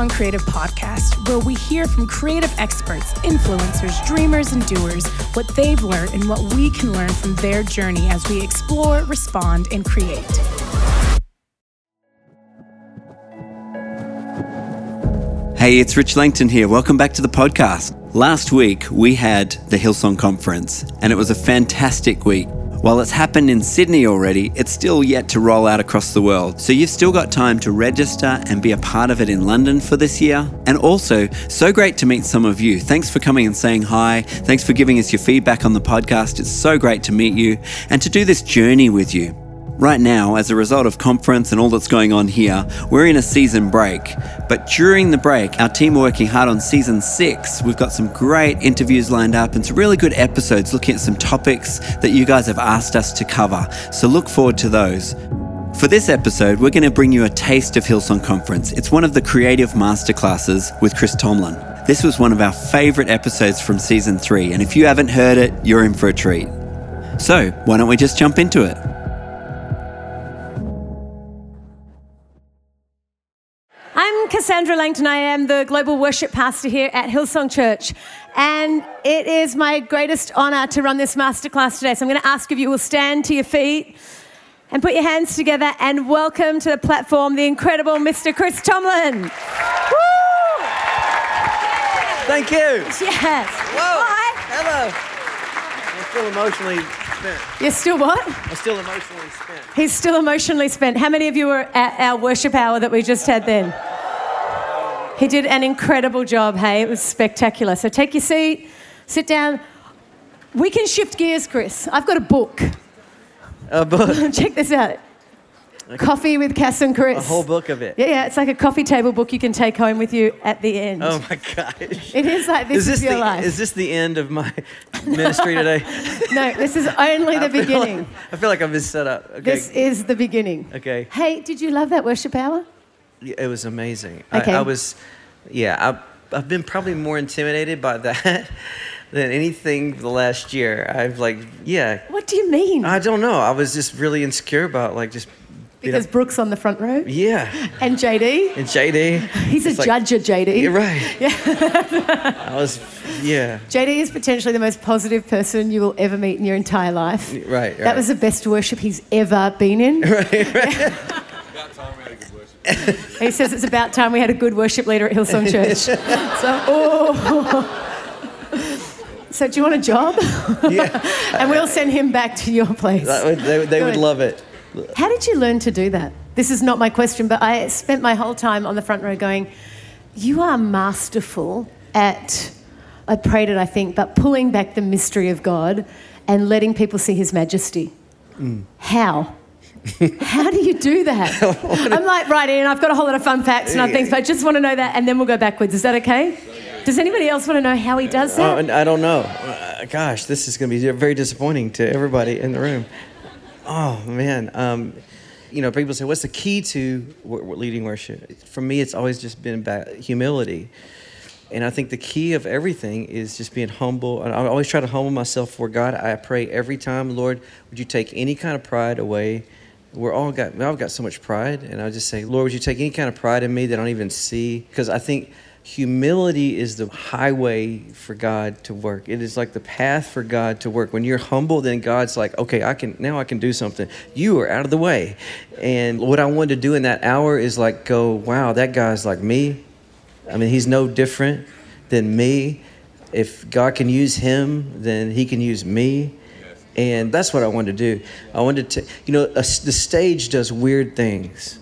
Hillsong Creative Podcast, where we hear from creative experts, influencers, dreamers, and doers what they've learned and what we can learn from their journey as we explore, respond, and create. Hey, it's Rich Langton here. Welcome back to the podcast. Last week, we had the Hillsong Conference, and it was a fantastic week. While it's happened in Sydney already, it's still yet to roll out across the world. So you've still got time to register and be a part of it in London for this year. And also, so great to meet some of you. Thanks for coming and saying hi. Thanks for giving us your feedback on the podcast. It's so great to meet you and to do this journey with you. Right now, as a result of conference and all that's going on here, we're in a season break. But during the break, our team are working hard on season six. We've got some great interviews lined up and some really good episodes looking at some topics that you guys have asked us to cover. So look forward to those. For this episode, we're going to bring you a taste of Hillsong Conference. It's one of the creative masterclasses with Chris Tomlin. This was one of our favorite episodes from season three, and if you haven't heard it, you're in for a treat. So, why don't we just jump into it? Cassandra Langton. I am the global worship pastor here at Hillsong Church. And it is my greatest honor to run this masterclass today. So I'm going to ask if you will stand to your feet and put your hands together and welcome to the platform the incredible Mr. Chris Tomlin. Woo! Thank you. Yes. Whoa. Hi. Hello. I'm still emotionally spent. You're still what? I'm still emotionally spent. He's still emotionally spent. How many of you were at our worship hour that we just had then? He did an incredible job, hey? It was spectacular. So take your seat, sit down. We can shift gears, Chris. I've got a book. A book. Check this out Coffee with Cass and Chris. A whole book of it. Yeah, yeah, it's like a coffee table book you can take home with you at the end. Oh my gosh. It is like this is, this your the, life. Is this the end of my ministry today? no, this is only the I beginning. Like, I feel like I've been set up. Okay. This is the beginning. Okay. Hey, did you love that worship hour? Yeah, It was amazing. Okay. I, I was, yeah, I, I've been probably more intimidated by that than anything the last year. I've like, yeah, What do you mean? I don't know. I was just really insecure about like just, because Brooke's on the front row. yeah. And JD, And JD. he's a like- judge at JD. You're right. Yeah. I was, yeah. JD is potentially the most positive person you will ever meet in your entire life. Right, right. That was the best worship he's ever been in. he says it's about time we had a good worship leader at Hillsong Church. so, oh. So, do you want a job? Yeah. and we'll send him back to your place. Would, they, they would love it. How did you learn to do that? This is not my question, but I spent my whole time on the front row going, You are masterful at, I prayed it, I think, but pulling back the mystery of God and letting people see his majesty. Mm. How? How do you do that? I'm like, right in, I've got a whole lot of fun facts and other things, but I just want to know that and then we'll go backwards. Is that okay? Does anybody else want to know how he does Oh, that? and I don't know. Uh, gosh, this is going to be very disappointing to everybody in the room. Oh man, um, you know, people say, "What's the key to w- w- leading worship?" For me, it's always just been about humility, and I think the key of everything is just being humble. And I always try to humble myself for God. I pray every time, Lord, would you take any kind of pride away? We're all got, we all got so much pride, and I just say, Lord, would you take any kind of pride in me that I don't even see? Because I think humility is the highway for God to work. It is like the path for God to work. When you're humble, then God's like, okay, I can now I can do something. You are out of the way. And what I wanted to do in that hour is like go, wow, that guy's like me. I mean, he's no different than me. If God can use him, then he can use me. And that's what I wanted to do. I wanted to, you know, a, the stage does weird things,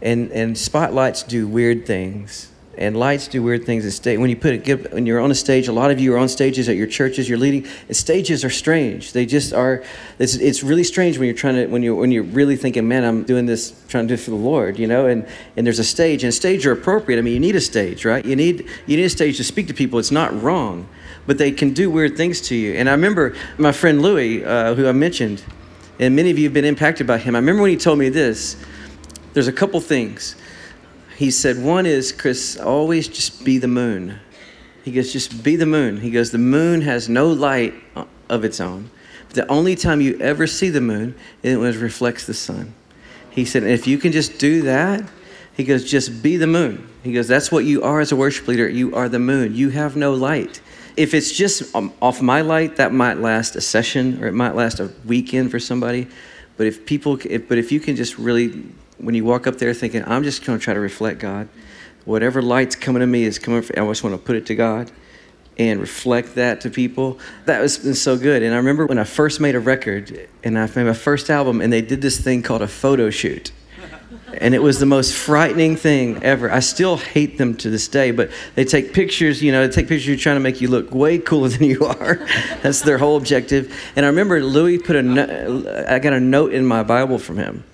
and and spotlights do weird things, and lights do weird things. And stage, when you put it, when you're on a stage, a lot of you are on stages at your churches. You're leading. And stages are strange. They just are. It's, it's really strange when you're trying to when you when you're really thinking, man, I'm doing this, trying to do it for the Lord, you know. And and there's a stage, and stage are appropriate. I mean, you need a stage, right? You need you need a stage to speak to people. It's not wrong but they can do weird things to you. And I remember my friend Louie, uh, who I mentioned, and many of you have been impacted by him. I remember when he told me this. There's a couple things. He said, one is, Chris, always just be the moon. He goes, just be the moon. He goes, the moon has no light uh, of its own. The only time you ever see the moon is it reflects the sun. He said, if you can just do that, He goes, just be the moon. He goes, that's what you are as a worship leader. You are the moon. You have no light. If it's just um, off my light, that might last a session or it might last a weekend for somebody. But if people, if, but if you can just really, when you walk up there thinking, I'm just going to try to reflect God, whatever light's coming to me is coming. From, I just want to put it to God and reflect that to people. That was been so good. And I remember when I first made a record and I made my first album, and they did this thing called a photo shoot. And it was the most frightening thing ever. I still hate them to this day, but they take pictures, you know, they take pictures trying to make you look way cooler than you are. That's their whole objective. And I remember Louie put a no- I got a note in my Bible from him,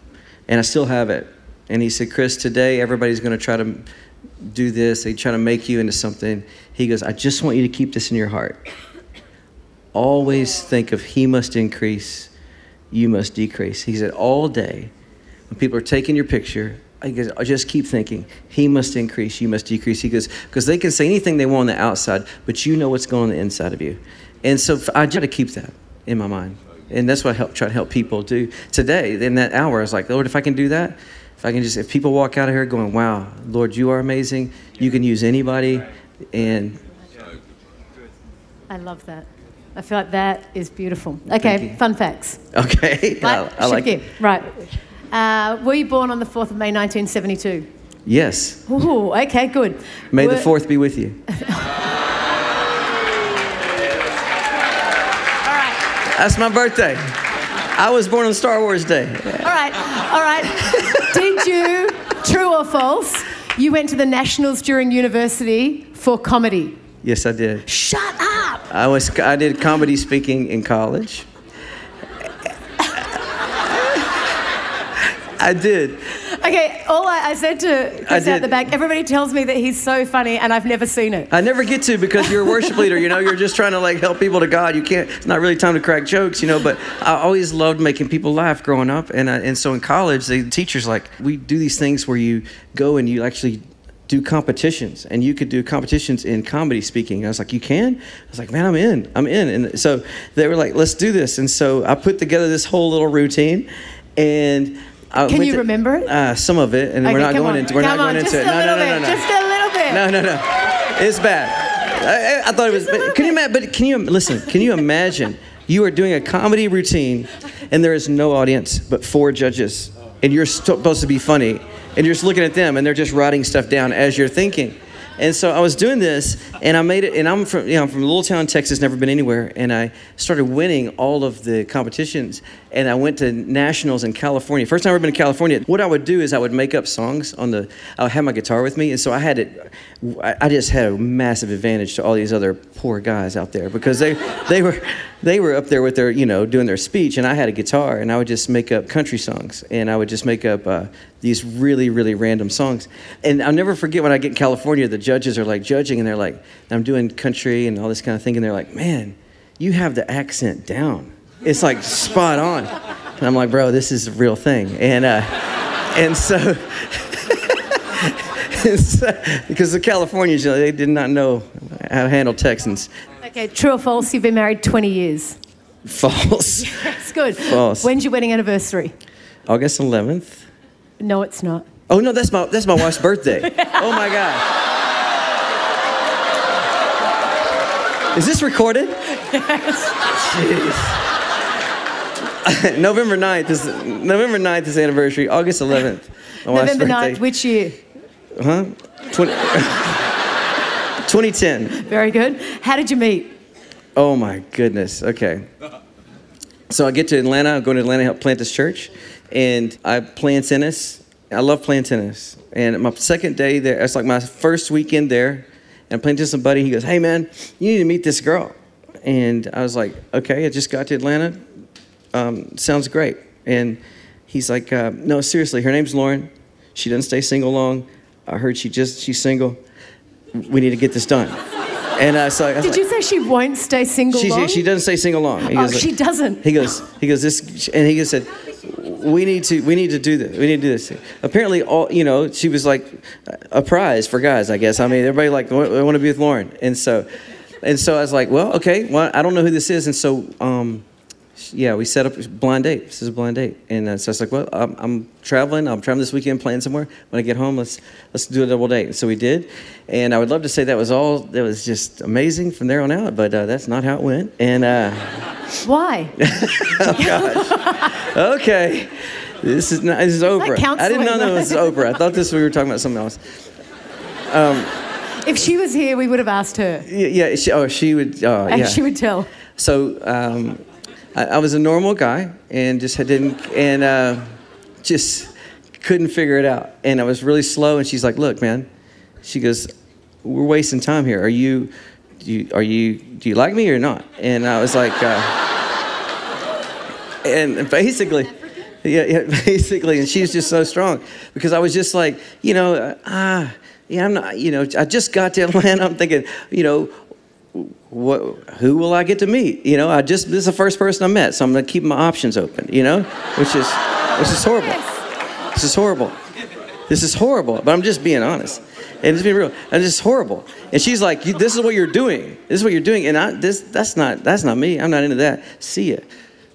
and I still have it. And he said, Chris, today everybody's going to try to do this. They try to make you into something. He goes, I just want you to keep this in your heart. Always think of He must increase, you must decrease. He said, all day, when people are taking your picture, he goes, I just keep thinking, He must increase, you must decrease. He goes, because they can say anything they want on the outside, but you know what's going on the inside of you. And so I try to keep that in my mind. And that's what I help, try to help people do. Today, in that hour, I was like, Lord, if I can do that, if I can just, if people walk out of here going, wow, Lord, you are amazing, you can use anybody. And I love that. I feel like that is beautiful. Okay, fun facts. okay, I, Right, I like it. Right. Uh, were you born on the 4th of May 1972? Yes. Ooh, okay, good. May the 4th be with you. All right, That's my birthday. I was born on Star Wars Day. all right, all right. Did you, true or false, you went to the Nationals during university for comedy? Yes, I did. Shut up! I was I did comedy speaking in college. I did. Okay, all I, I said to Chris out the back, everybody tells me that he's so funny and I've never seen it. I never get to because you're a worship leader. You know, you're just trying to like help people to God. You can't. It's not really time to crack jokes, you know. But I always loved making people laugh growing up, and I, and so in college, the teachers like we do these things where you go and you actually do competitions, and you could do competitions in comedy speaking. And I was like, you can? I was like, man, I'm in. I'm in. And so they were like, let's do this. And so I put together this whole little routine, and. I Can you to- remember it? Uh, some of it, and we're not going on. into. We're Come not going on, into it. No, no, no, no, no. Just a little bit. No, no, no. It's bad. I, I thought it was. Just a little But can you imagine? But can you listen? Can you imagine? You are doing a comedy routine, and there is no audience but four judges, and you're supposed to be funny, and you're just looking at them, and they're just writing stuff down as you're thinking. And so I was doing this, and I made it. And I'm from, you know, I'm from a little town, Texas, never been anywhere. And I started winning all of the competitions. And I went to nationals in California. First time I've ever been to California. What I would do is I would make up songs on the. I would have my guitar with me, and so I had it. I just had a massive advantage to all these other poor guys out there because they they were they were up there with their you know doing their speech, and I had a guitar, and I would just make up country songs, and I would just make up uh, these really really random songs. And I'll never forget when I get in California, the judges are like judging, and they're like, I'm doing country and all this kind of thing, and they're like, man, you have the accent down. It's like spot on. And I'm like, bro, this is a real thing. And uh, and so. because the Californians, they did not know how to handle Texans. Okay, true or false, you've been married 20 years. False. It's good. False. When's your wedding anniversary? August 11th. No, it's not. Oh no, that's my that's my wife's birthday. Oh my god. Is this recorded? Yes. Jeez. November 9th is November 9th is anniversary. August 11th. November birthday. 9th, which year? Huh? 20, 2010. Very good. How did you meet? Oh my goodness. Okay. So I get to Atlanta. I'm going to Atlanta, help plant this church, and I play tennis. I love playing tennis. And my second day there, it's like my first weekend there, and I'm playing tennis with somebody. He goes, "Hey man, you need to meet this girl." And I was like, "Okay, I just got to Atlanta. Um, sounds great." And he's like, uh, "No, seriously, her name's Lauren. She doesn't stay single long. I heard she just she's single. We need to get this done." And uh, so I was Did like, you say she won't stay single she, long? she doesn't say single long. He Oh, goes, she doesn't. He goes, he goes this, and he just said, we need to, we need to do this. We need to do this. Apparently, all you know, she was like a prize for guys. I guess. I mean, everybody like, I want to be with Lauren, and so, and so I was like, well, okay, well, I don't know who this is, and so, um, yeah, we set up a blind date. This is a blind date, and uh, so I was like, well, I'm, I'm traveling. I'm traveling this weekend, playing somewhere. When I get home, let's let's do a double date. And so we did, and I would love to say that was all. That was just amazing from there on out, but uh, that's not how it went. And uh, Why? okay, this is not, this is Oprah. I didn't know that was Oprah. I thought this we were talking about something else. if she was here, we would have asked her, Yeah, yeah she, oh, she would. Oh, and yeah. she would tell. So um, I, I was a normal guy and just didn't and uh, just couldn't figure it out. And I was really slow. And she's like, "Look, man," she goes, "We're wasting time here. Are you, you are you do you like me or not?" And I was like, uh, and basically. Yeah, yeah, basically, and she's just so strong because I was just like, you know, uh, ah, yeah, I'm not, you know, I just got to Atlanta. I'm thinking, you know, what, who will I get to meet? You know, I just this is the first person I met, so I'm gonna keep my options open. You know, which is which is horrible. This is horrible. This is horrible. But I'm just being honest, and it's being real. And it's horrible. And she's like, "This is what you're doing. This is what you're doing." And I this that's not that's not me. I'm not into that. See ya.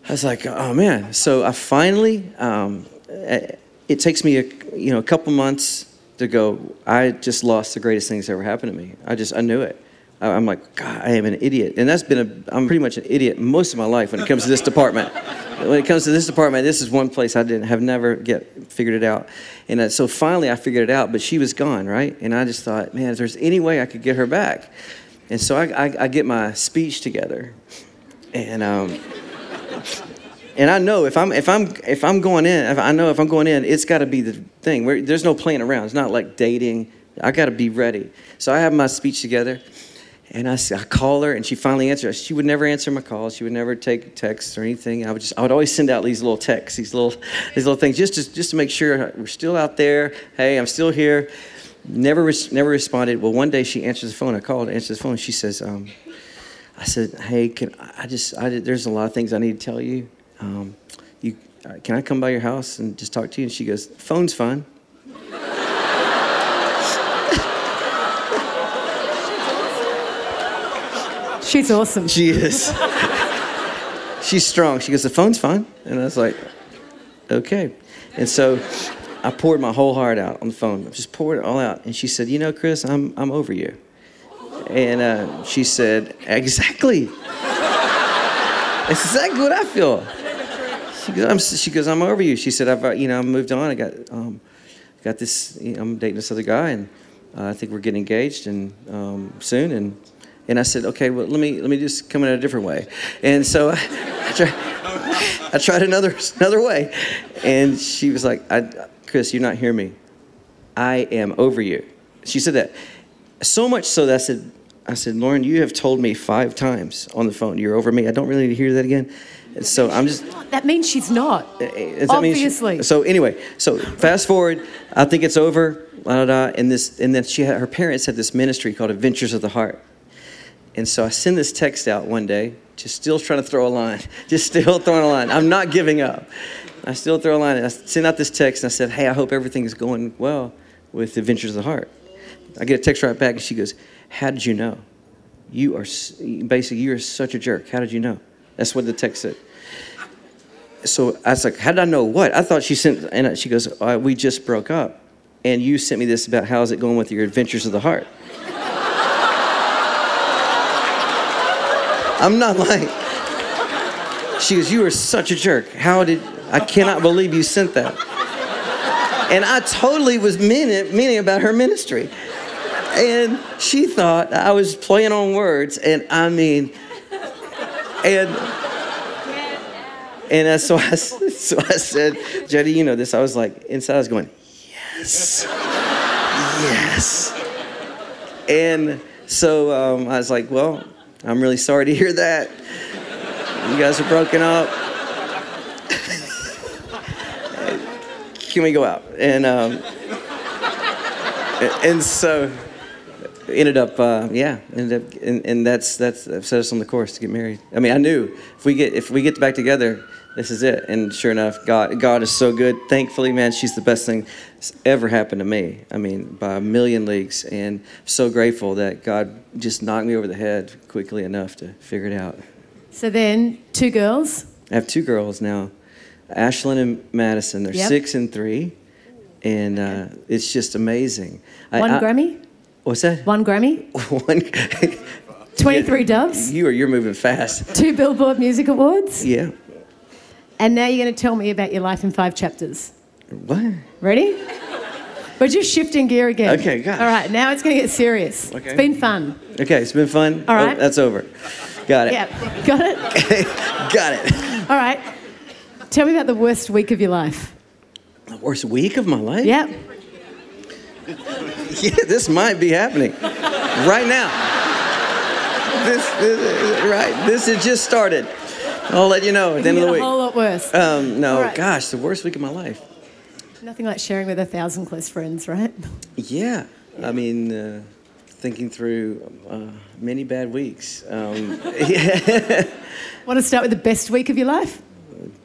I was like, "Oh man." So I finally. Um, eh, it takes me a you know a couple months to go. I just lost the greatest things that ever happened to me. I just I knew it. I'm like, God, I am an idiot. And that's been a, I'm pretty much an idiot most of my life when it comes to this department. when it comes to this department, this is one place I didn't have never get figured it out. And uh, so finally I figured it out, but she was gone, right? And I just thought, man, if there's any way I could get her back. And so I, I, I get my speech together. And, um, and I know if I'm if I'm if I'm going in, if I know if I'm going in, it's got to be the thing. Where there's no playing around. It's not like dating. I got to be ready. So I have my speech together, and I call her, and she finally answers. She would never answer my calls. She would never take texts or anything. I would just I would always send out these little texts, these little these little things, just to just to make sure we're still out there. Hey, I'm still here. Never res- never responded. Well, one day she answers the phone. I called, answers the phone. She says. Um, I said, "Hey, can I just? I, there's a lot of things I need to tell you. Um, you uh, can I come by your house and just talk to you?" And she goes, "Phone's fine." She's awesome. She is. She's strong. She goes, "The phone's fine," and I was like, "Okay." And so I poured my whole heart out on the phone. I just poured it all out. And she said, "You know, Chris, I'm I'm over you." And uh, she said, "Exactly." Exactly what I feel. She goes, I'm, she goes, I'm over you. She said, I've, uh, you know, I moved on. I got, um, got this. You know, I'm dating this other guy, and uh, I think we're getting engaged and um, soon. And and I said, okay, well, let me let me just come in a different way. And so I, I, tried, I tried another another way, and she was like, I, Chris, you're not hearing me. I am over you. She said that. So much so that I said, I said, Lauren, you have told me five times on the phone you're over me. I don't really need to hear that again. And so I'm just. That means she's not. Uh, uh, does that mean she- Obviously. so anyway, so fast forward, I think it's over, la da da, and this, and then she had her parents had this ministry called Adventures of the Heart, and so I send this text out one day, just still trying to throw a line, just still throwing a line. I'm not giving up. I still throw a line, and I send out this text, and I said, hey, I hope everything is going well with Adventures of the Heart. I get a text right back, and she goes, how did you know? You are basically you are such a jerk. How did you know? That's what the text said so I was like, how did I know what? I thought she sent, and she goes, uh, we just broke up. And you sent me this about how's it going with your adventures of the heart. I'm not lying. She goes, you are such a jerk. How did, I cannot believe you sent that. And I totally was meaning, meaning about her ministry. And she thought I was playing on words, and I mean, and and so, I, so I said, Jody, you know this. I was like, inside, I was going, yes, yes. And so um, I was like, well, I'm really sorry to hear that. You guys are broken up. Can we go out? And um, and so ended up, uh, yeah, ended up, and, and that's that's set us on the course to get married. I mean, I knew if we get if we get back together, this is it. And sure enough, God God is so good. Thankfully, man, she's the best thing ever happened to me. I mean, by a million leagues, and so grateful that God just knocked me over the head quickly enough to figure it out. So then, two girls, I have two girls now, Ashlyn and Madison. They're Yep. six and three, and uh, it's just amazing. One I- Grammy? What's that? One Grammy? One. 23 doves? you are you're moving fast. Two Billboard Music Awards? Yeah. And now you're going to tell me about your life in five chapters. What? Ready? We're just shifting gear again. Okay, gosh. All right, now it's going to get serious. Okay. It's been fun. Okay, it's been fun. All right. Oh, that's over. Got it. Yeah, got it? Got it. All right. Tell me about the worst week of your life. The worst week of my life. Yep. Yeah, this might be happening right now. This, this right. This has just started. I'll let you know at the end of the week. a whole lot worse. Um, no, right. gosh, the worst week of my life. Nothing like sharing with a thousand close friends, right? Yeah, I mean, uh, thinking through uh, many bad weeks. Um, Want to start with the best week of your life?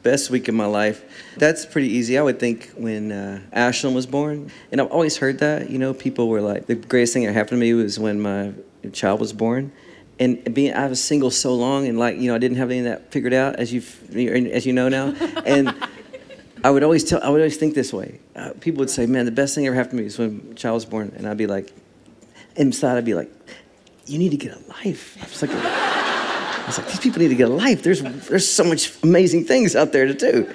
best week of my life. That's pretty easy. I would think when uh, Ashlyn was born, and I've always heard that. You know, people were like, the greatest thing that happened to me was when my child was born. And being, I was single so long, and like, you know, I didn't have any of that figured out, as you, as you know now. And I would always tell, I would always think this way. Uh, people would say, "Man, the best thing ever happened to me is when my child was born," and I'd be like, inside, I'd be like, "You need to get a life." I was like. I was like, these people need to get a life. There's there's so much amazing things out there to do.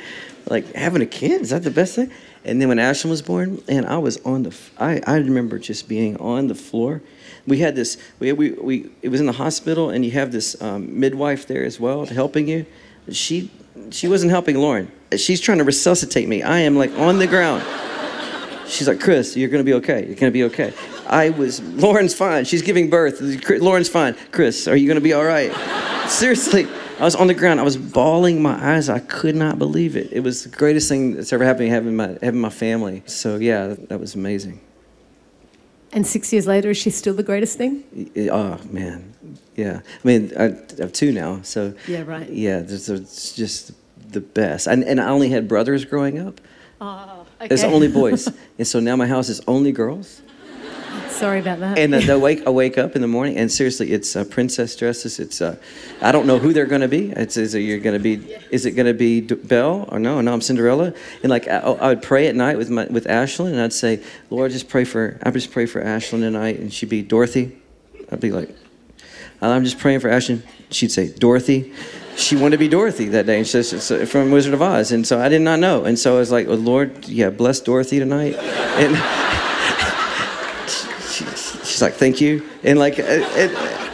Like having a kid, is that the best thing? And then when Ashlyn was born, and I was on the, I, I remember just being on the floor. We had this, we, we, we it was in the hospital, and you have this um, midwife there as well helping you. She, she wasn't helping Lauren. She's trying to resuscitate me. I am like on the ground. She's like, Chris, you're gonna be okay. You're gonna be okay. I was, Lauren's fine. She's giving birth. Lauren's fine. Chris, are you gonna be all right? Seriously, I was on the ground. I was bawling my eyes. I could not believe it. It was the greatest thing that's ever happened having my having my family. So yeah, that, was amazing. And six years later, is she still the greatest thing? Oh man, yeah. I mean, I have two now. So Yeah, right. Yeah, it's, it's just the best. And and I only had brothers growing up. Oh, okay. It's only boys, and so now my house is only girls. Sorry about that. And uh, they'll wake, I wake up in the morning, and seriously, it's uh, princess dresses. It's, uh, I don't know who they're going to be. It's, is it you're going to be, is it going to be D- Belle or no? No, I'm Cinderella. And like, I, I would pray at night with my, with Ashlyn, and I'd say, Lord, just pray for, I just pray for Ashlyn tonight, and she'd be Dorothy. I'd be like, I'm just praying for Ashlyn. She'd say, Dorothy. She wanted to be Dorothy that day, and from Wizard of Oz. And so I did not know. And so I was like, oh, Lord, yeah, bless Dorothy tonight. And she, she's like, thank you. And like, uh, it,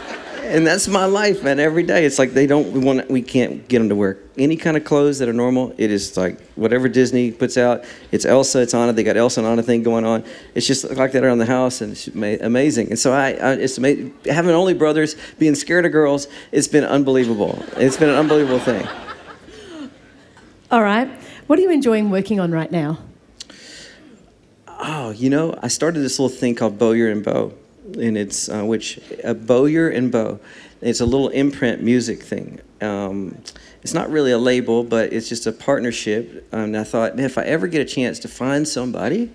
and that's my life, man. Every day, it's like they don't. We want. We can't get them to wear any kind of clothes that are normal. It is like whatever Disney puts out. It's Elsa. It's Anna. They got Elsa and Anna thing going on. It's just like that around the house, and it's amazing. And so I, I it's amazing. Having only brothers, being scared of girls, it's been unbelievable. It's been an unbelievable thing. All right. What are you enjoying working on right now? Oh, you know, I started this little thing called Bowyer and Bow, and it's uh, which uh, Bowyer and Bow. It's a little imprint music thing. Um, it's not really a label, but it's just a partnership. Um, and I thought, if I ever get a chance to find somebody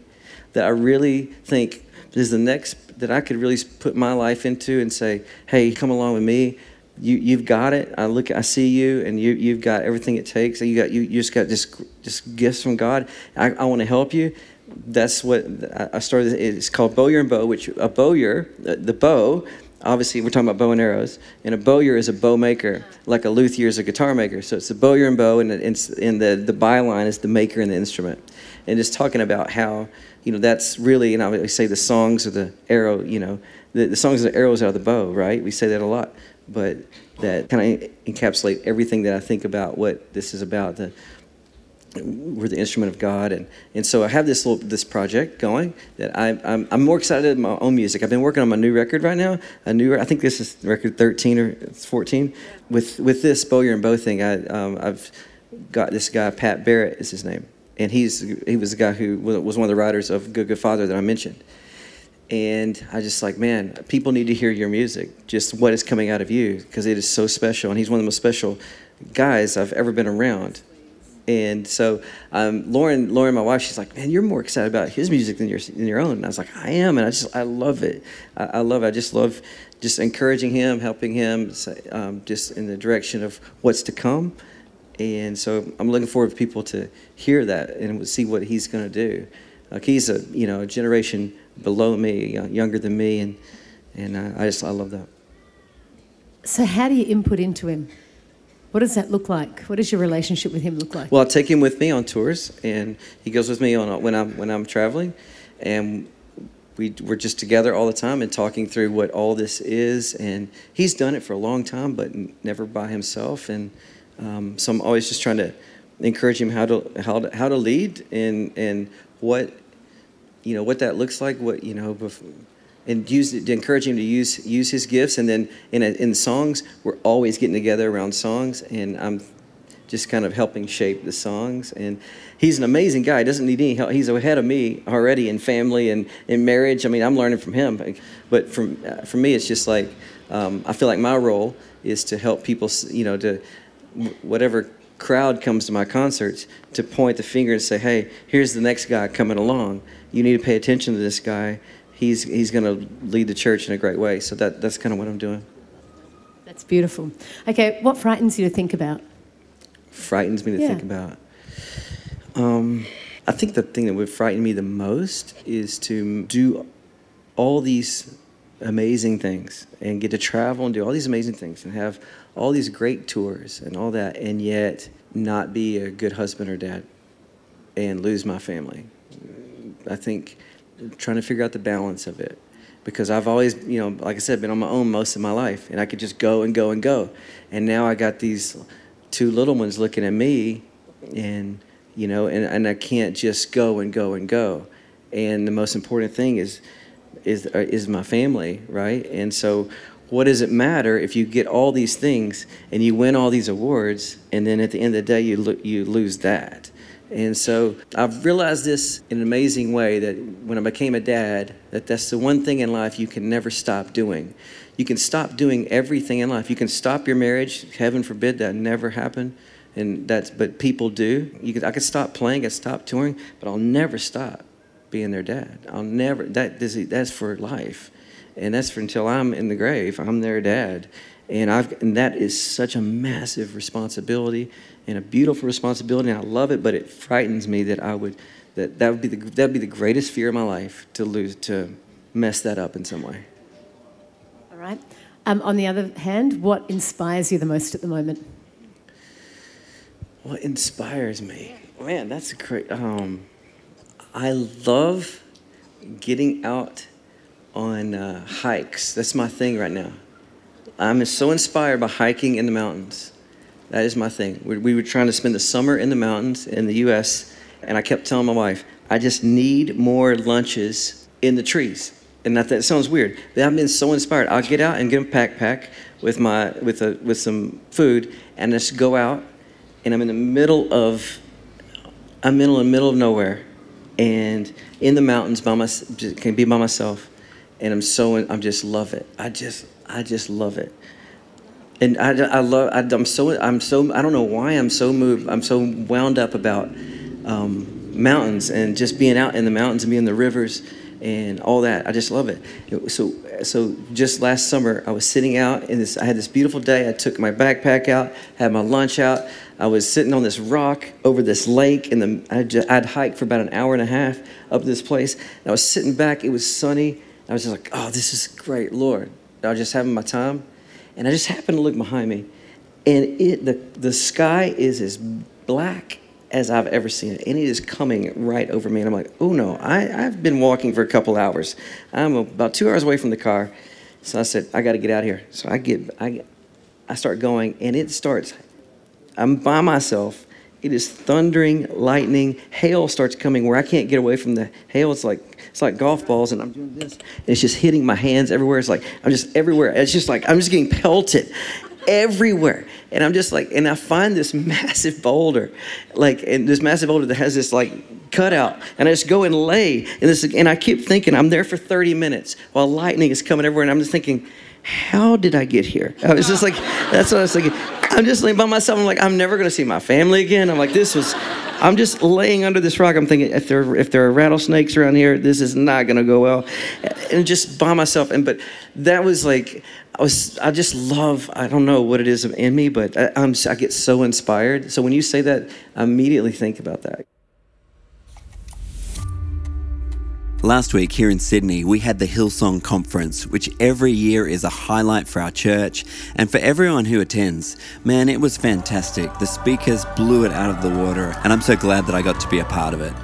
that I really think is the next that I could really put my life into and say, hey, come along with me. You, you've got it. I look, I see you, and you, you've got everything it takes. You got, you, you just got this, just gifts from God. I, I want to help you. That's what I- started. It's called Bowyer and Bow, which a bowyer, the, the bow. Obviously, we're talking about bow and arrows, and a bowyer is a bow maker, like a luthier is a guitar maker. So it's a bowyer and bow, and it's and the the byline is the maker and the instrument, and just talking about how you know that's really, and I would say the songs are the arrow. You know, the, the songs are the arrows out of the bow, right? We say that a lot, but that kind of encapsulate everything that I think about what this is about. The we're the instrument of God, and, and so I have this little this project going that I, I'm I'm more excited than my own music. I've been working on my new record right now. A new I think this is record 13 or 14. With with this Bowyer and Bow thing, I um, I've got this guy Pat Barrett is his name, and he's he was the guy who was one of the writers of Good Good Father that I mentioned. And I just like, man, people need to hear your music, just what is coming out of you, because it is so special. And he's one of the most special guys I've ever been around. And so um, Lauren, Lauren, my wife, she's like, "Man, you're more excited about his music than your than your own." And I was like, "I am," and I just I love it. I, I love it. I just love just encouraging him, helping him, um, just in the direction of what's to come. And so I'm looking forward for people to hear that and see what he's going to do. Like he's a you know a generation below me, younger than me, and and I just I love that. So how do you input into him? What does that look like? What does your relationship with him look like? Well, I take him with me on tours, and he goes with me on when I'm when I'm traveling, and we we're just together all the time and talking through what all this is. And he's done it for a long time, but never by himself. And um, so I'm always just trying to encourage him how to how to, how to lead and and what you know what that looks like. What you know. Before, and use to encourage him to use use his gifts. And then in a, in songs, we're always getting together around songs, and I'm just kind of helping shape the songs. And he's an amazing guy. He doesn't need any help. He's ahead of me already in family and in marriage. I mean, I'm learning from him. But from for me, it's just like um, I feel like my role is to help people. You know, to whatever crowd comes to my concerts to point the finger and say, "Hey, here's the next guy coming along. You need to pay attention to this guy." He's he's going to lead the church in a great way. So that that's kind of what I'm doing. That's beautiful. Okay, what frightens you to think about? Frightens me to yeah. think about. Um, I think the thing that would frighten me the most is to do all these amazing things and get to travel and do all these amazing things and have all these great tours and all that, and yet not be a good husband or dad and lose my family. I think trying to figure out the balance of it because I've always, you know, like I said, been on my own most of my life, and I could just go and go and go, and now I got these two little ones looking at me, and you know, and, and I can't just go and go and go, and the most important thing is is uh, is my family, right? And so, what does it matter if you get all these things and you win all these awards, and then at the end of the day you lo- you lose that? And so I've realized this in an amazing way that when I became a dad, that that's the one thing in life you can never stop doing. You can stop doing everything in life. You can stop your marriage. Heaven forbid that never happen. And that's but people do. You could, I could stop playing, I could stop touring, but I'll never stop being their dad. I'll never that that's for life. And that's for until I'm in the grave. I'm their dad. And I've and that is such a massive responsibility and a beautiful responsibility, and I love it, but it frightens me that I would that that would be the that would be the greatest fear of my life to lose to mess that up in some way. All right. Um, on the other hand, what inspires you the most at the moment? What inspires me? Man, that's a great. Um, I love getting out on uh, hikes. That's my thing right now. I'm so inspired by hiking in the mountains. That is my thing. We, we were trying to spend the summer in the mountains in the U.S., and I kept telling my wife, I just need more lunches in the trees. And that, that sounds weird. But I've been so inspired. I'll get out and get a backpack with my with a with some food, and just go out, and I'm in the middle of I'm in the middle of nowhere, and in the mountains by my can be by myself, and I'm so I'm just love it. I just I just love it. And I, I love I, am so I'm so I don't know why I'm so moved I'm so wound up about um, mountains and just being out in the mountains and being in the rivers and all that. I just love it. So so just last summer I was sitting out in this I had this beautiful day. I took my backpack out had my lunch out. I was sitting on this rock over this lake and I'd, I'd hiked for about an hour and a half up this place. And I was sitting back. It was sunny. I was just like oh this is great Lord I was just having my time and I just happened to look behind me, and it the the sky is as black as I've ever seen it, and it is coming right over me. And I'm like, oh no, I, I've been walking for a couple hours. I'm about two hours away from the car, so I said I got to get out here. So I get I I start going, and it starts. I'm by myself. It is thundering, lightning, hail starts coming where I can't get away from the hail. It's like it's like golf balls, and I'm doing this, and it's just hitting my hands everywhere. It's like I'm just everywhere. It's just like I'm just getting pelted everywhere, and I'm just like, and I find this massive boulder, like, and this massive boulder that has this like cutout, and I just go and lay, and this, and I keep thinking I'm there for 30 minutes while lightning is coming everywhere, and I'm just thinking how did I get here? I was just like, that's what I was thinking. I'm just laying by myself. I'm like, I'm never going to see my family again. I'm like, this was, I'm just laying under this rock. I'm thinking if there if there are rattlesnakes around here, this is not gonna go well, and just by myself. And but that was like I was I just love I don't know what it is in me, but I, I'm I get so inspired. So when you say that, I immediately think about that. Last week here in Sydney, we had the Hillsong Conference, which every year is a highlight for our church and for everyone who attends. Man, it was fantastic. The speakers blew it out of the water, and I'm so glad that I got to be a part of it.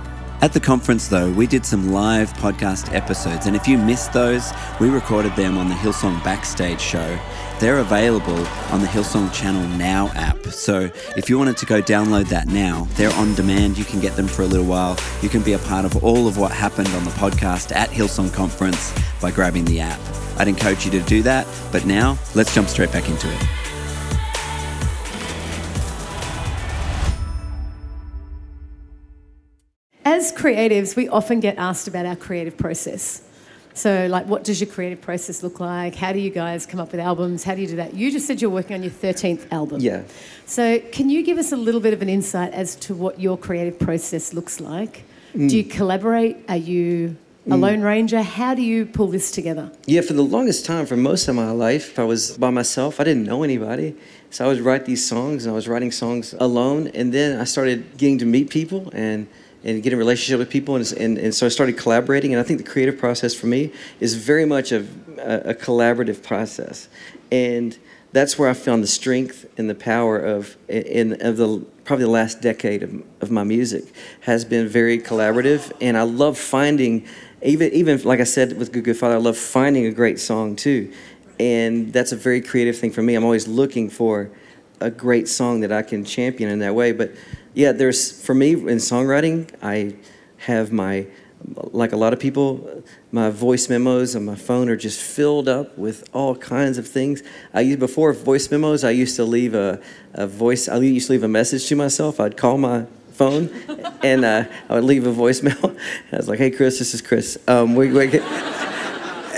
At the conference, though, we did some live podcast episodes, and if you missed those, we recorded them on the Hillsong Backstage show. They're available on the Hillsong Channel Now app. So if you wanted to go download that now, they're on demand. You can get them for a little while. You can be a part of all of what happened on the podcast at Hillsong Conference by grabbing the app. I'd encourage you to do that, but now let's jump straight back into it. As creatives, we often get asked about our creative process. So, like, what does your creative process look like? How do you guys come up with albums? How do you do that? You just said you're working on your 13th album. Yeah. So, can you give us a little bit of an insight as to what your creative process looks like? Mm. Do you collaborate? Are you a mm. lone ranger? How do you pull this together? Yeah, for the longest time, for most of my life, I was by myself. I didn't know anybody. So I would write these songs, and I was writing songs alone. And then I started getting to meet people and, and get in relationship with people. And, and, and so I started collaborating. And I think the creative process for me is very much a, a, a collaborative process. And that's where I found the strength and the power of in of the probably the last decade of, of my music has been very collaborative, and I love finding even even like I said with Good Good Father, I love finding a great song too, and that's a very creative thing for me. I'm always looking for a great song that I can champion in that way. But yeah, there's for me in songwriting, I have my like a lot of people, my voice memos on my phone are just filled up with all kinds of things. I used before voice memos. I used to leave a, a voice. I used to leave a message to myself. I'd call my phone, and uh, I would leave a voicemail. I was like, "Hey, Chris, this is Chris. Um, we, we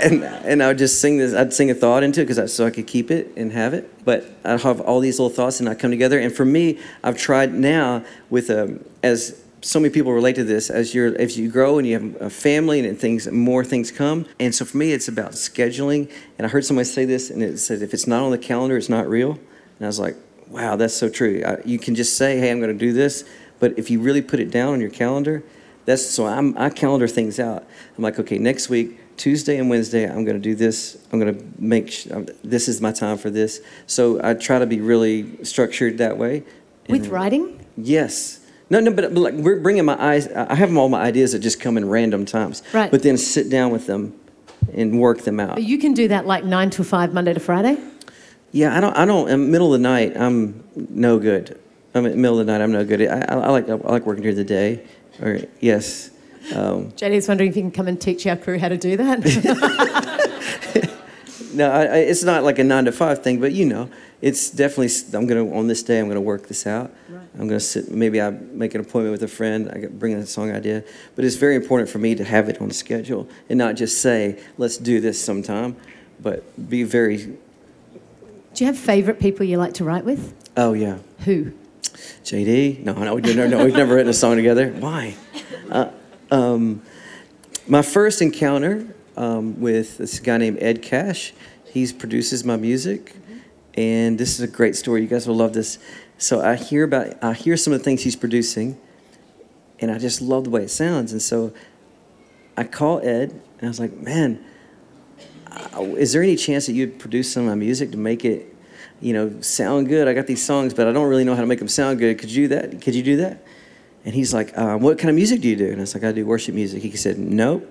and and I would just sing this. I'd sing a thought into it because so I could keep it and have it. But I have all these little thoughts, and I come together. And for me, I've tried now with um, as so many people relate to this as you're as you grow and you have a family and things more things come and so for me it's about scheduling and i heard somebody say this and it said if it's not on the calendar it's not real and i was like wow that's so true I, you can just say hey i'm going to do this but if you really put it down on your calendar that's so I'm, i calendar things out i'm like okay next week tuesday and wednesday i'm going to do this i'm going to make sh- um, this is my time for this so i try to be really structured that way With writing? Yes. No, no, but, but like we're bringing my eyes. I have all my ideas that just come in random times. Right. But then sit down with them and work them out. You can do that like nine to five, Monday to Friday? Yeah, I don't. I don't. In the middle of the night, I'm no good. I'm in the middle of the night. I'm no good. I, I, I like. I like working during the day. Or yes. Um, JD's wondering if you can come and teach our crew how to do that. no, I, I, it's not like a nine to five thing, but you know, it's definitely. I'm gonna on this day. I'm gonna work this out. I'm gonna sit. Maybe I make an appointment with a friend. I bring in a song idea, but it's very important for me to have it on schedule and not just say, "Let's do this sometime," but be very. do you have favourite people you like to write with? Oh yeah, Who? JD. No, no, we never, no, we've never written a song together. Why? Uh, um, my first encounter um, with this guy named Ed Cash. He produces my music, and this is a great story. You guys will love this. So I hear about, I hear some of the things he's producing, and I just love the way it sounds. And so I call Ed, and I was like, "Man, is there any chance that you'd produce some of my music to make it, you know, sound good? I got these songs, but I don't really know how to make them sound good. Could you do that? Could you do that?" And he's like, uh, "What kind of music do you do?" And I was like, "I do worship music." He said, "Nope."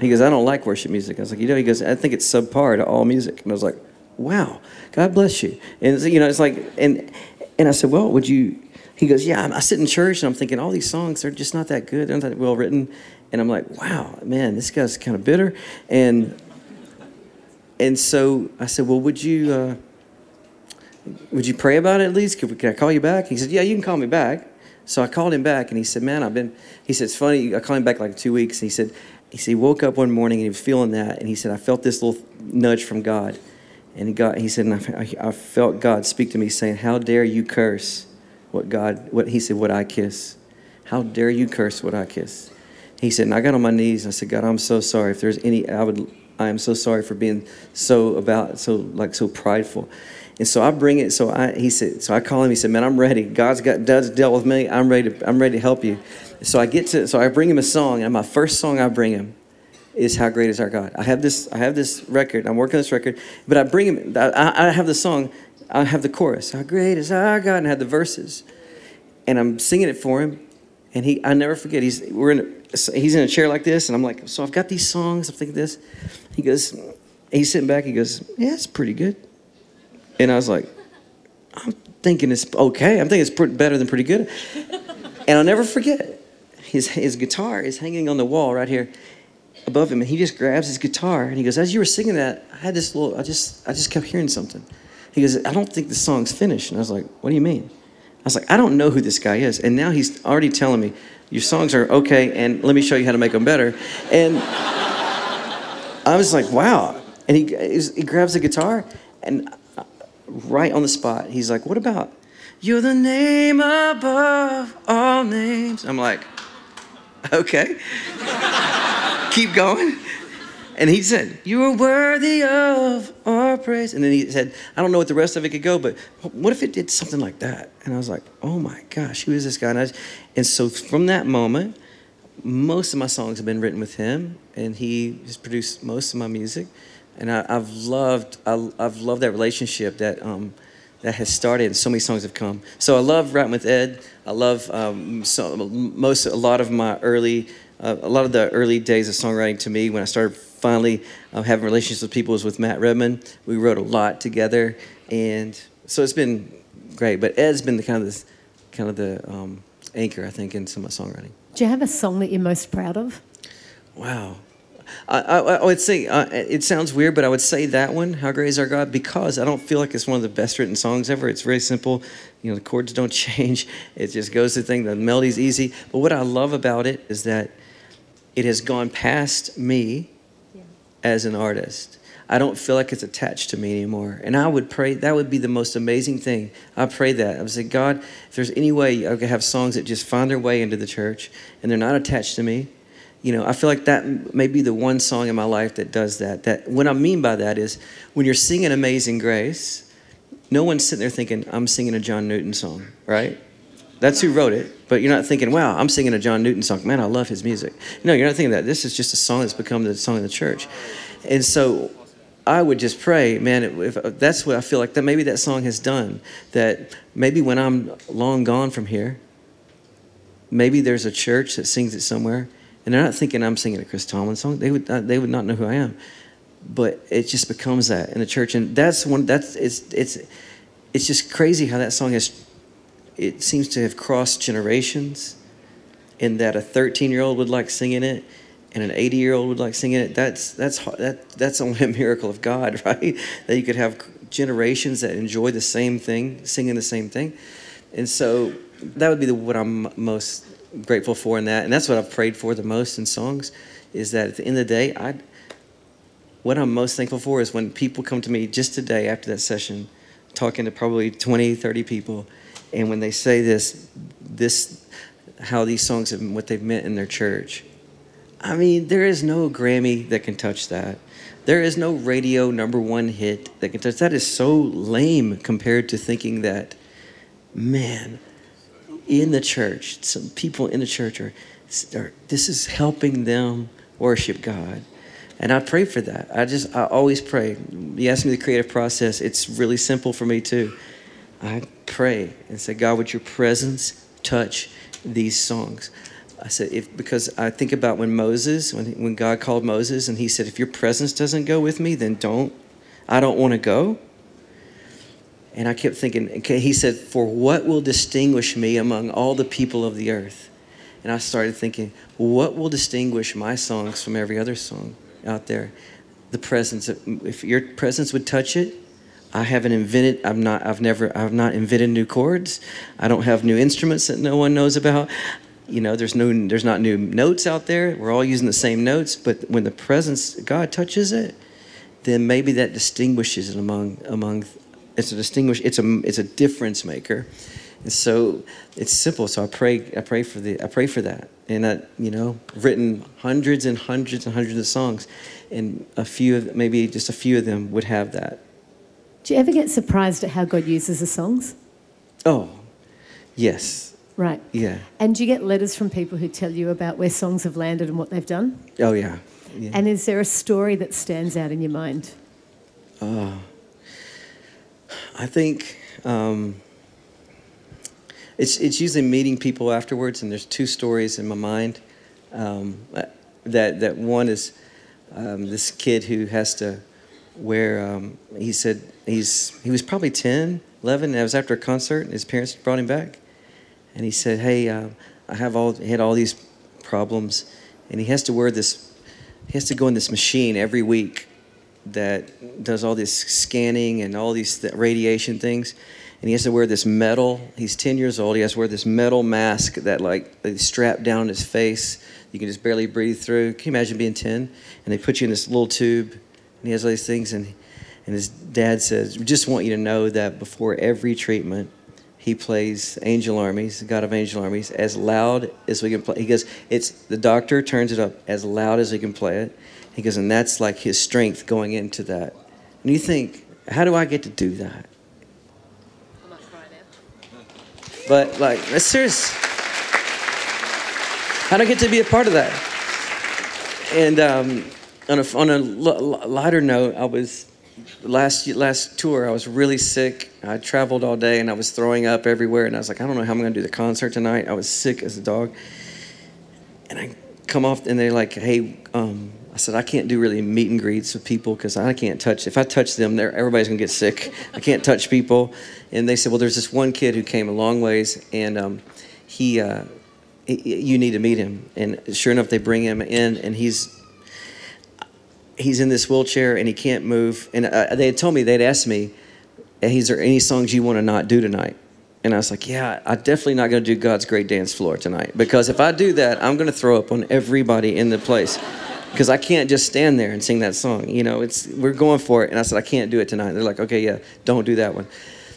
He goes, "I don't like worship music." I was like, "You know," he goes, "I think it's subpar to all music." And I was like, "Wow, God bless you." And you know, it's like, and and I said, "Well, would you?" He goes, "Yeah." I sit in church and I'm thinking, all these songs are just not that good. They're not that well written. And I'm like, "Wow, man, this guy's kind of bitter." And and so I said, "Well, would you?" Uh, would you pray about it at least? Could, could I call you back? He said, Yeah, you can call me back. So I called him back and he said, Man, I've been, he said, It's funny. I called him back like two weeks. And he said, he said, he woke up one morning and he was feeling that. And he said, I felt this little nudge from God. And he got, he said, I, I felt God speak to me saying, How dare you curse what God, what he said, what I kiss. How dare you curse what I kiss? He said, and I got on my knees. and I said, God, I'm so sorry. If there's any, I would, I am so sorry for being so about, so like so prideful. And so I bring it. So I, he said, so I call him. He said, man, I'm ready. God's got, does dealt with me. I'm ready to, I'm ready to help you. So I get to, so I bring him a song and my first song I bring him is how great is our God. I have this, I have this record. I'm working on this record, but I bring him, I, I have the song, I have the chorus. How great is our God, and I have the verses, and I'm singing it for him, and he, I never forget. He's, we're in, a, he's in a chair like this, and I'm like, so I've got these songs. I'm thinking this. He goes, he's sitting back. He goes, yeah, it's pretty good. And I was like, I'm thinking it's okay. I'm thinking it's better than pretty good. And I'll never forget. His, his guitar is hanging on the wall right here above him, and he just grabs his guitar and he goes, "As you were singing that, I had this little. I just, I just kept hearing something." He goes, "I don't think the song's finished." And I was like, "What do you mean?" I was like, "I don't know who this guy is," and now he's already telling me, "Your songs are okay, and let me show you how to make them better." And I was like, "Wow!" And he, he grabs the guitar, and uh, right on the spot, he's like, "What about?" You're the name above all names. I'm like, okay keep going. And he said, You are worthy of our praise. And then he said, I don't know what the rest of it could go, but what if it did something like that? And I was like, Oh my gosh, who is this guy? And, I, and so from that moment, most of my songs have been written with him, and he has produced most of my music. And I, have loved, I, have loved that relationship that um, that has started, and so many songs have come. So I love writing with Ed. I love um, so, most, a lot of my early uh, a lot of the early days of songwriting to me when I started finally uh, having relationships with people was with Matt Redman. We wrote a lot together, and so it's been great. But Ed's been the kind of this, kind of the um, anchor, I think, in some of my songwriting. Do you have a song that you're most proud of? Wow. I, I, I would say uh, it sounds weird, but I would say that one, "How Great Is Our God," because I don't feel like it's one of the best written songs ever. It's very simple. You know, the chords don't change. It just goes to the thing. The melody's easy. But what I love about it is that it has gone past me. As an artist. I don't feel like it's attached to me anymore. And I would pray, that would be the most amazing thing. I pray that. I would say, God, if there's any way I could have songs that just find their way into the church and they're not attached to me, you know, I feel like that may be the one song in my life that does that. That what I mean by that is when you're singing Amazing Grace, no one's sitting there thinking, I'm singing a John Newton song, right? That's who wrote it. But you're not thinking, wow, I'm singing a John Newton song. Man, I love his music. No, you're not thinking that. This is just a song that's become the song of the church. And so I would just pray, man, if, uh, that's what I feel like that maybe that song has done. That maybe when I'm long gone from here, maybe there's a church that sings it somewhere, and they're not thinking I'm singing a Chris Tomlin song. They would uh, they would not know who I am, but it just becomes that in the church, and that's one that's it's it's it's just crazy how that song has it seems to have crossed generations in that a 13 year old would like singing it and an 80 year old would like singing it. That's that's that that's only a miracle of god right? That you could have generations that enjoy the same thing singing the same thing. And so that would be the, what i'm most grateful for in that. And that's what i've prayed for the most in songs is that at the end of the day i what i'm most thankful for is when people come to me just today after that session talking to probably 20 30 people and when they say this, this, how these songs have what they've meant in their church, I mean, there is no Grammy that can touch that. There is no radio number one hit that can touch that. Is so lame compared to thinking that, man, in the church, some people in the church are, are this is helping them worship God. And I pray for that. I just, I always pray. You ask me the creative process, it's really simple for me too. I pray and say, God, would your presence touch these songs? I said, if because I think about when Moses, when, when God called Moses and he said, if your presence doesn't go with me, then don't, I don't want to go. And I kept thinking, okay, he said, for what will distinguish me among all the people of the earth? And I started thinking, what will distinguish my songs from every other song out there? The presence. of, If your presence would touch it, I haven't invented. I'm not. I've never. I've not invented new chords. I don't have new instruments that no one knows about. You know, there's no. There's not new notes out there. We're all using the same notes. But when the presence God touches it, then maybe that distinguishes it among among. It's a distinguish. It's a. It's a difference maker. And so it's simple. So I pray, I pray for the, I pray for that. And I, you know, written hundreds and hundreds and hundreds of songs, and a few of, maybe just a few of them would have that. Do you ever get surprised at how God uses the songs? Oh, yes, Right. yeah. And do you get letters from people who tell you about where songs have landed and what they've done? Oh yeah. yeah. And is there a story that stands out in your mind? I think um, it's it's usually meeting people afterwards, and there's two stories in my mind. Um, that that one is um, this kid who has to wear. Um, he said he's he was probably 10, 11. And it was after a concert, and his parents brought him back, and he said, "Hey, uh, I have all he had all these problems, and he has to wear this. He has to go in this machine every week." that does all this scanning and all these th- radiation things. And he has to wear this metal. He's 10 years old. He has to wear this metal mask that like they strap down his face. You can just barely breathe through. Can you imagine being 10? And they put you in this little tube, and he has all these things. And and his dad says, "We just want you to know that before every treatment, he plays Angel Armies, God of Angel Armies, as loud as we can play. He goes, it's the doctor turns it up as loud as he can play it. He goes, and that's like his strength going into that. And you think, how do I get to do that? But like, that's serious. How do I get to be a part of that? And um, on a on a lighter note, I was last last tour. I was really sick. I traveled all day and I was throwing up everywhere. And I was like, I don't know how I'm going to do the concert tonight. I was sick as a dog. And I come off and they're like, Hey, um, I said I can't do really meet and greets with people because I can't touch. If I touch them, everybody's gonna get sick. I can't touch people. And they said, Well, there's this one kid who came a long ways and um, he. Uh, you need to meet him. And sure enough, they bring him in, and he's he's in this wheelchair and he can't move. And uh, they had told me they'd asked me, "Is there any songs you want to not do tonight?" And I was like, "Yeah, I'm definitely not going to do God's Great Dance Floor tonight because if I do that, I'm going to throw up on everybody in the place." Because I can't just stand there and sing that song, you know. It's we're going for it, and I said I can't do it tonight. They're like, okay, yeah, don't do that one.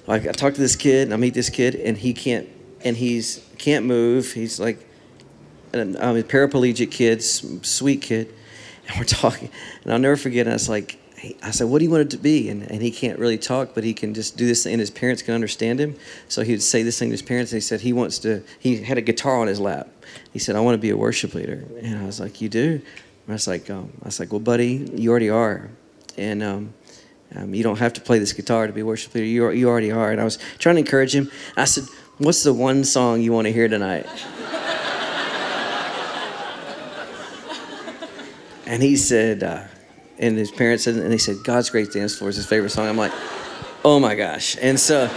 Like I talked to this kid, and I meet this kid, and he can't, and he's can't move. He's like an, um, a paraplegic kid, sweet kid, and we're talking. And I'll never forget. I was like, I said, "What do you want it to be?" And, and he can't really talk, but he can just do this, thing, and his parents can understand him. So he would say this thing to his parents. And he said he wants to. He had a guitar on his lap. He said, "I want to be a worship leader." And I was like, "You do?" And I was like, um, "I was like, well, buddy, you already are." And um, um, you don't have to play this guitar to be a worship leader. You, you already are. And I was trying to encourage him. I said, What's the one song you want to hear tonight? And he said, uh, and his parents said, and he said, God's Great Dance Floor is his favorite song. I'm like, Oh my gosh. And so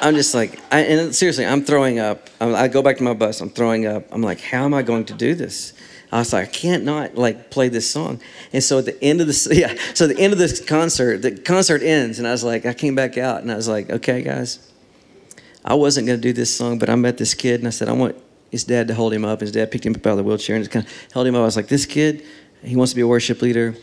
I'm just like, I, and seriously, I'm throwing up. I'm, I go back to my bus, I'm throwing up. I'm like, How am I going to do this? I was like, I can't not like play this song. And so at the end of the yeah, so at the end of this concert, the concert ends, and I was like, I came back out, and I was like, okay, guys, I wasn't going to do this song, but I met this kid, and I said, I want his dad to hold him up. His dad picked him up out of the wheelchair and just kind of held him up. I was like, this kid, he wants to be a worship leader.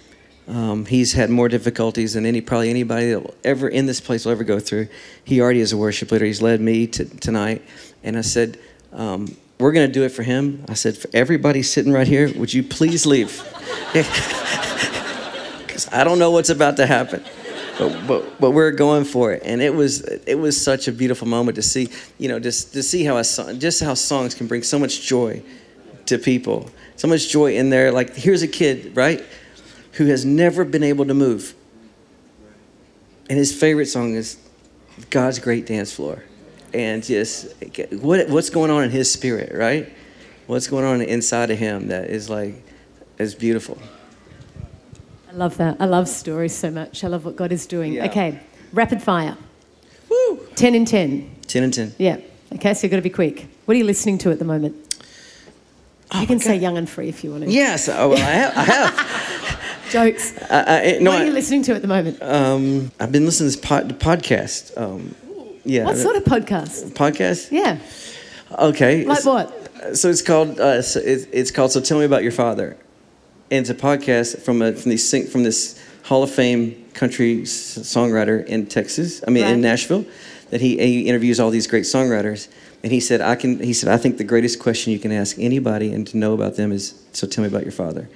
Um, he's had more difficulties than any probably anybody that will ever in this place will ever go through. He already is a worship leader. He's led me to, tonight, and I said, um, "We're going to do it for him." I said, "For everybody sitting right here, would you please leave?" Because I don't know what's about to happen but, but but we're going for it and it was it was such a beautiful moment to see you know just to see how a song just how songs can bring so much joy to people so much joy in there like here's a kid right who has never been able to move and his favorite song is god's great dance floor and just what what's going on in his spirit right what's going on inside of him that is like is beautiful I love that. I love stories so much. I love what God is doing. Yeah. Okay, rapid fire. Woo! 10 in 10. 10 and 10 Yeah. Okay, so you've got to be quick. What are you listening to at the moment? You can say young and free if you want to. yes oh, well, i have, I have. Jokes. I, I, no, what are I- you listening to at the moment? Um, I've been listening to this pod, podcast. Um, yeah. what sort of podcast? podcast? Yeah. Okay. Like so, what? So it's called. Uh, so it's, it's called. So tell me about your father. And it's a podcast from a from these from this Hall of Fame country songwriter in Texas. I mean, in Nashville. that he, he interviews all these great songwriters, and he said, I can. He said, I think the greatest question you can ask anybody and to know about them is, so tell me about your father.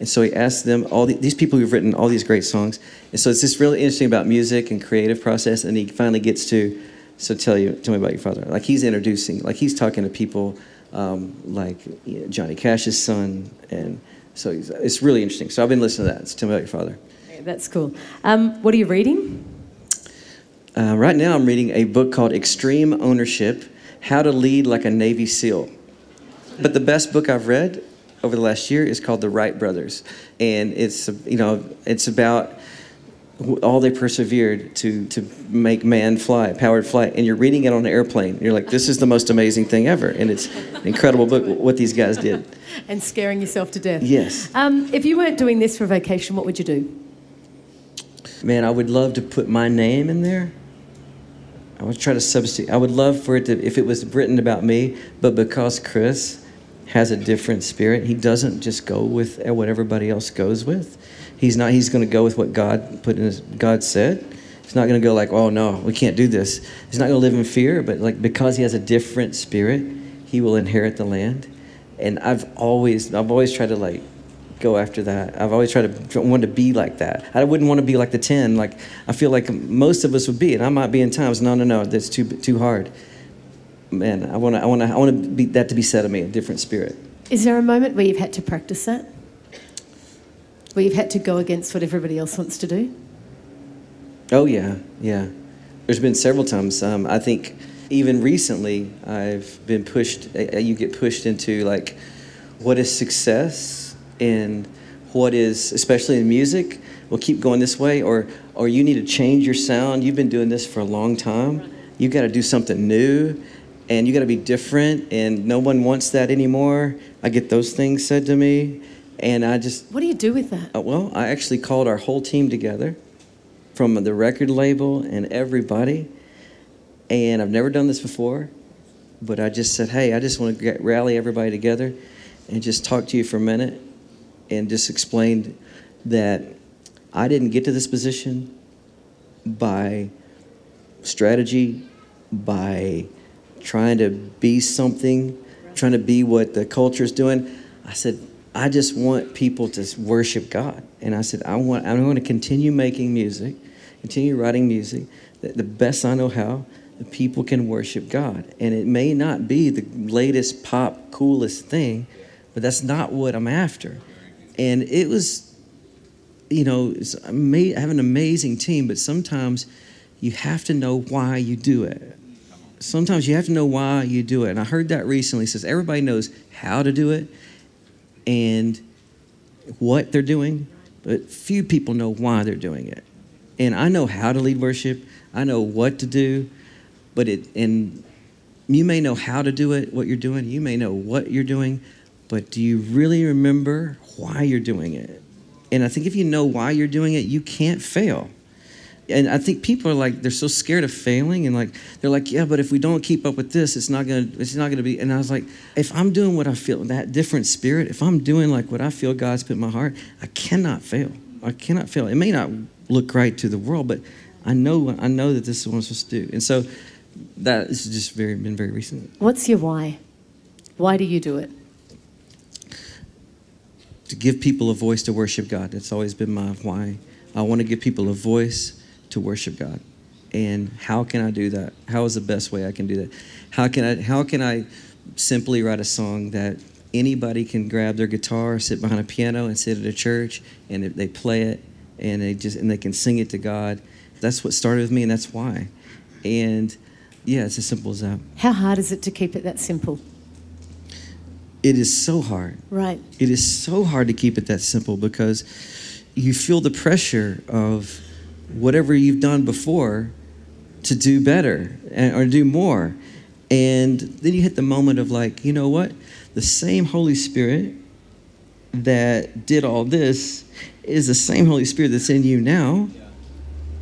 And so he asked them all the, these people who've written all these great songs. And so it's just really interesting about music and creative process. And he finally gets to, so tell you, tell me about your father. Like he's introducing, like he's talking to people um, like you know, Johnny Cash's son, and so it's really interesting. So I've been listening to that. So tell me about your father. That's cool. Um, what are you reading? Uh, right now, I'm reading a book called Extreme Ownership: How to Lead Like a Navy SEAL. But the best book I've read over the last year is called The Wright Brothers, and it's you know it's about all they persevered to to make man fly, powered flight, and you're reading it on an airplane. You're like, this is the most amazing thing ever, and it's an incredible book what these guys did. And scaring yourself to death. Yes. Um, if you weren't doing this for vacation, what would you do? Man, I would love to put my name in there. I would try to substitute. I would love for it to, if it was written about me, but because Chris has a different spirit, he doesn't just go with what everybody else goes with. He's not. He's going to go with what God put in his, God said. He's not going to go like, oh no, we can't do this. He's not going to live in fear, but like because he has a different spirit, he will inherit the land. And I've always, I've always tried to like go after that. I've always tried to want to be like that. I wouldn't want to be like the ten. Like I feel like most of us would be, and I might be in times. No, no, no, that's too too hard. Man, I want to, I want to, I want to be that to be said of me, a different spirit. Is there a moment where you've had to practice that? Where you've had to go against what everybody else wants to do? Oh yeah, yeah. There's been several times. Um, I think even recently, I've been pushed. Uh, you get pushed into like, what is success and what is, especially in music, will keep going this way, or or you need to change your sound. You've been doing this for a long time. You've got to do something new, and you got to be different. And no one wants that anymore. I get those things said to me, and I just. What do you do with that? Uh, well, I actually called our whole team together, from the record label and everybody and I've never done this before, but I just said, hey, I just want to get, rally everybody together and just talk to you for a minute and just explained that I didn't get to this position by strategy, by trying to be something, trying to be what the culture is doing. I said, I just want people to worship God. And I said, I want, I want to continue making music, continue writing music, the, the best I know how, the people can worship God. And it may not be the latest pop, coolest thing, but that's not what I'm after. And it was, you know, ama- I have an amazing team, but sometimes you have to know why you do it. Sometimes you have to know why you do it. And I heard that recently. It says everybody knows how to do it and what they're doing, but few people know why they're doing it. And I know how to lead worship. I know what to do but it and you may know how to do it, what you're doing, you may know what you're doing, but do you really remember why you're doing it? And I think if you know why you're doing it, you can't fail. And I think people are like they're so scared of failing and like they're like, yeah, but if we don't keep up with this, it's not gonna it's not gonna be and I was like, if I'm doing what I feel, that different spirit, if I'm doing like what I feel God's put in my heart, I cannot fail. I cannot fail. It may not look right to the world, but I know I know that this is what I'm supposed to do. And so that has just very been very recent. What's your why? Why do you do it? To give people a voice to worship God. That's always been my why. I want to give people a voice to worship God. And how can I do that? How is the best way I can do that? How can I how can I simply write a song that anybody can grab their guitar, sit behind a piano and sit at a church and they play it and they just and they can sing it to God. That's what started with me and that's why. And yeah, it's as simple as that. How hard is it to keep it that simple? It is so hard. Right. It is so hard to keep it that simple because you feel the pressure of whatever you've done before to do better and, or do more. And then you hit the moment of like, you know what? The same Holy Spirit that did all this is the same Holy Spirit that's in you now.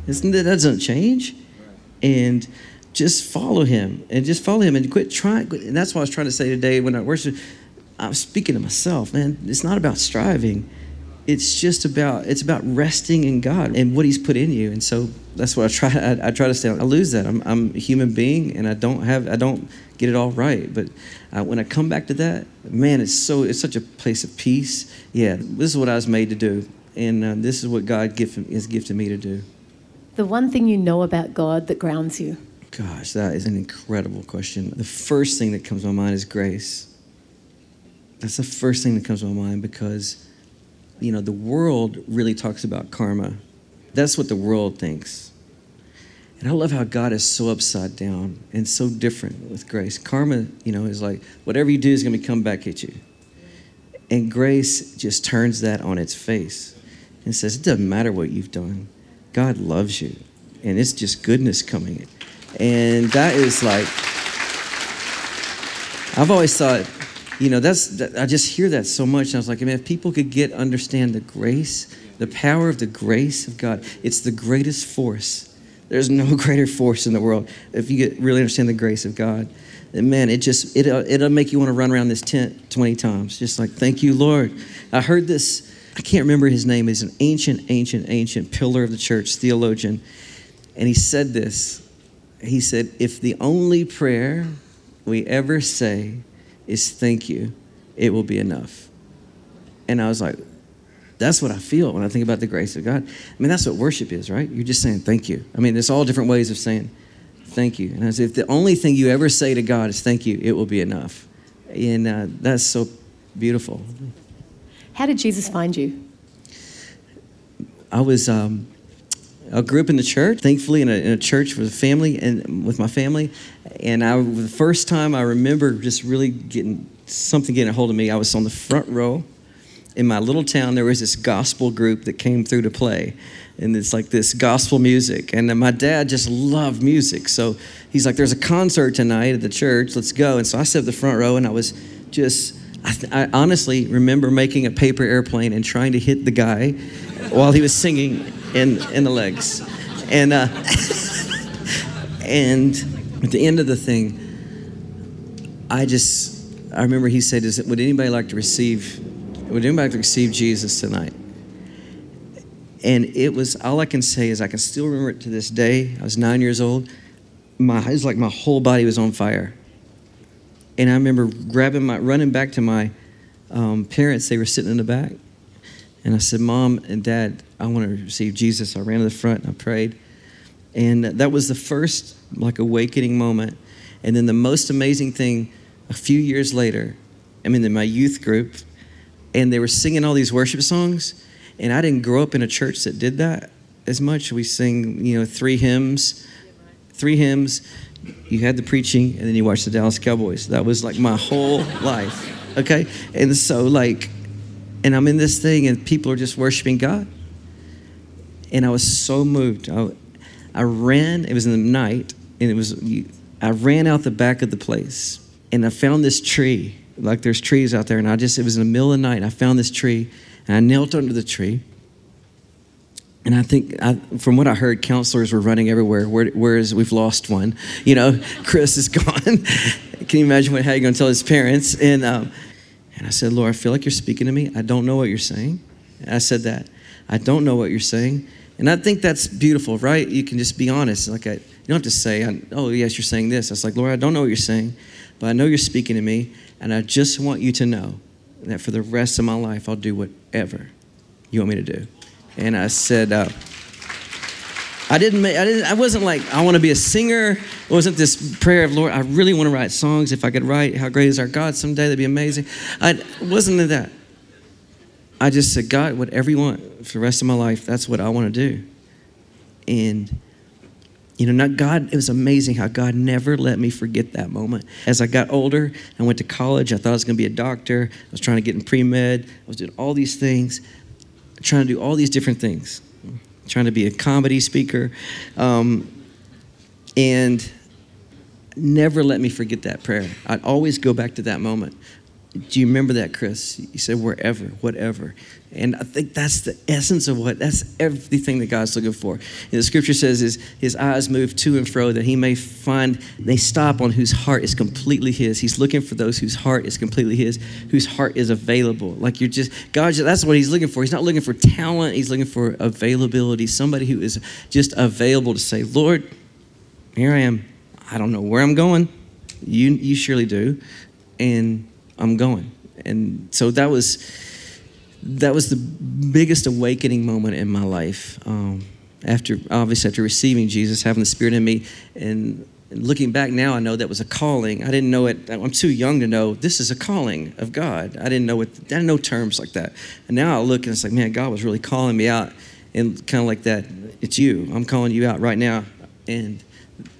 Isn't that, that doesn't change? And just follow him and just follow him and quit trying. And that's what I was trying to say today when I worship. I'm speaking to myself, man. It's not about striving. it's just about it's about resting in God and what He's put in you. And so that's what I try. I, I try to stay. I lose that. I'm, I'm, a human being, and I don't have. I don't get it all right. But uh, when I come back to that, man, it's so. It's such a place of peace. Yeah, this is what I was made to do, and uh, this is what God gift, has gifted me to do. The one thing you know about God that grounds you. Gosh, that is an incredible question. The first thing that comes to my mind is grace. That's the first thing that comes to my mind because you know, the world really talks about karma. That's what the world thinks. And I love how God is so upside down and so different with grace. Karma, you know, is like whatever you do is going to come back at you. And grace just turns that on its face and says, it doesn't matter what you've done. God loves you. And it's just goodness coming. And that is like, I've always thought you know, that's that, I just hear that so much. And I was like, I mean, if people could get understand the grace, the power of the grace of God, it's the greatest force. There's no greater force in the world. If you get really understand the grace of God, and man, it just it uh, it'll make you want to run around this tent 20 times, just like thank you, Lord. I heard this. I can't remember his name. He's an ancient, ancient, ancient pillar of the church, theologian, and he said this. He said, "If the only prayer we ever say is thank you, it will be enough. And I was like, that's what I feel when I think about the grace of God. I mean, that's what worship is, right? You're just saying thank you. I mean, there's all different ways of saying thank you. And I said, if the only thing you ever say to God is thank you, it will be enough. And uh, that's so beautiful. How did Jesus find you? I was, um, I grew up in the church, thankfully, in a, in a church with a family and with my family. And I, the first time I remember just really getting something getting a hold of me, I was on the front row in my little town. There was this gospel group that came through to play, and it's like this gospel music. And my dad just loved music, so he's like, "There's a concert tonight at the church. Let's go." And so I sat at the front row, and I was just. I, th- I honestly remember making a paper airplane and trying to hit the guy while he was singing in in the legs, and uh, and at the end of the thing, I just I remember he said, "Is it, would anybody like to receive? Would anybody like to receive Jesus tonight?" And it was all I can say is I can still remember it to this day. I was nine years old. My it was like my whole body was on fire. And I remember grabbing my running back to my um, parents. They were sitting in the back, and I said, Mom and Dad, I want to receive Jesus. I ran to the front and I prayed. And that was the first like awakening moment. And then the most amazing thing, a few years later, I'm in my youth group, and they were singing all these worship songs. And I didn't grow up in a church that did that as much. We sing, you know, three hymns, three hymns. You had the preaching, and then you watched the Dallas Cowboys. That was like my whole life. Okay? And so, like, and I'm in this thing, and people are just worshiping God. And I was so moved. I, I ran, it was in the night, and it was, I ran out the back of the place, and I found this tree. Like there's trees out there, and I just, it was in the middle of the night, and I found this tree, and I knelt under the tree. And I think, I, from what I heard, counselors were running everywhere. Where, whereas we've lost one, you know, Chris is gone. Can you imagine what, how you're going to tell his parents? And um, and I said, Lord, I feel like you're speaking to me. I don't know what you're saying. And I said that. I don't know what you're saying. And I think that's beautiful, right? You can just be honest. Like, I, you don't have to say, oh, yes, you're saying this. I was like, Lord, I don't know what you're saying, but I know you're speaking to me. And I just want you to know that for the rest of my life, I'll do whatever you want me to do. And I said, uh, I didn't, make, I didn't, I wasn't like, I want to be a singer. It wasn't this prayer of, Lord, I really want to write songs. If I could write, how great is our God someday, that'd be amazing. I, wasn't that. I just said, God, whatever you want for the rest of my life, that's what I want to do. And, you know, not God, it was amazing how God never let me forget that moment. As I got older, I went to college. I thought I was going to be a doctor. I was trying to get in pre med. I was doing all these things, trying to do all these different things trying to be a comedy speaker. Um, and never let me forget that prayer. I'd always go back to that moment. Do you remember that, Chris? You said wherever, whatever. And I think that's the essence of what, that's everything that God's looking for. And the scripture says is his eyes move to and fro that he may find, they stop on whose heart is completely his. He's looking for those whose heart is completely his, whose heart is available. Like you're just, God, that's what he's looking for. He's not looking for talent, he's looking for availability. Somebody who is just available to say, Lord, here I am. I don't know where I'm going. You, you surely do. And I'm going. And so that was that was the biggest awakening moment in my life. Um, after obviously after receiving Jesus, having the Spirit in me, and, looking back now, I know that was a calling. I didn't know it. I'm too young to know this is a calling of God. I didn't know it. I didn't know terms like that. And now I look and it's like, man, God was really calling me out, and kind of like that. It's you. I'm calling you out right now, and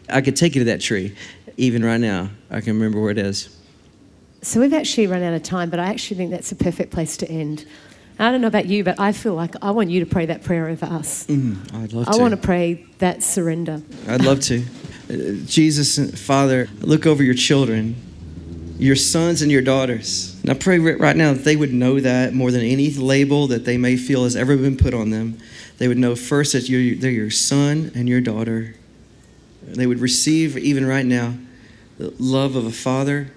I could take you to that tree, even right now. I can remember where it is. So we've actually run out of time, but I actually think that's a perfect place to end. I don't know about you, but I feel like I want you to pray that prayer over us. Mm, I'd love to. I to. want to pray that surrender. I'd love to. Uh, Jesus, Father, look over your children, your sons and your daughters. And I pray right now that they would know that more than any label that they may feel has ever been put on them. They would know first that you're, they're your son and your daughter. They would receive, even right now, the love of a father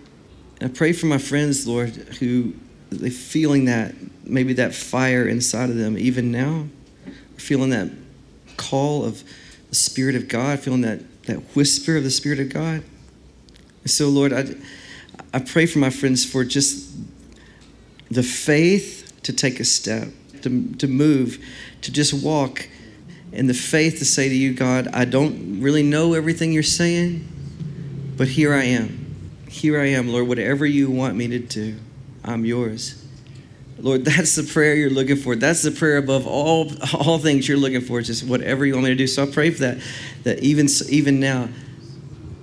And I pray for my friends, Lord, who they feeling that maybe that fire inside of them even now, feeling that call of the Spirit of God, feeling that that whisper of the Spirit of God. And so, Lord, I I pray for my friends for just the faith to take a step, to, to move, to just walk, and the faith to say to you, God, I don't really know everything you're saying, but here I am. Here I am, Lord, whatever you want me to do, I'm yours. Lord, that's the prayer you're looking for. That's the prayer above all, all things you're looking for. It's just whatever you want me to do. So I pray for that, that even, even now,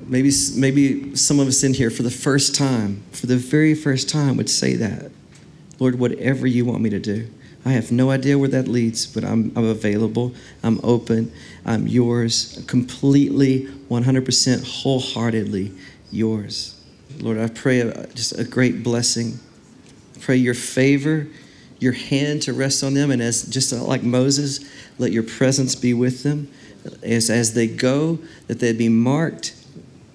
maybe, maybe some of us in here for the first time, for the very first time, would say that. Lord, whatever you want me to do. I have no idea where that leads, but I'm, I'm available. I'm open. I'm yours, completely, 100%, wholeheartedly yours. Lord, I pray just a great blessing. Pray your favor, your hand to rest on them, and as just like Moses, let your presence be with them. As, as they go, that they'd be marked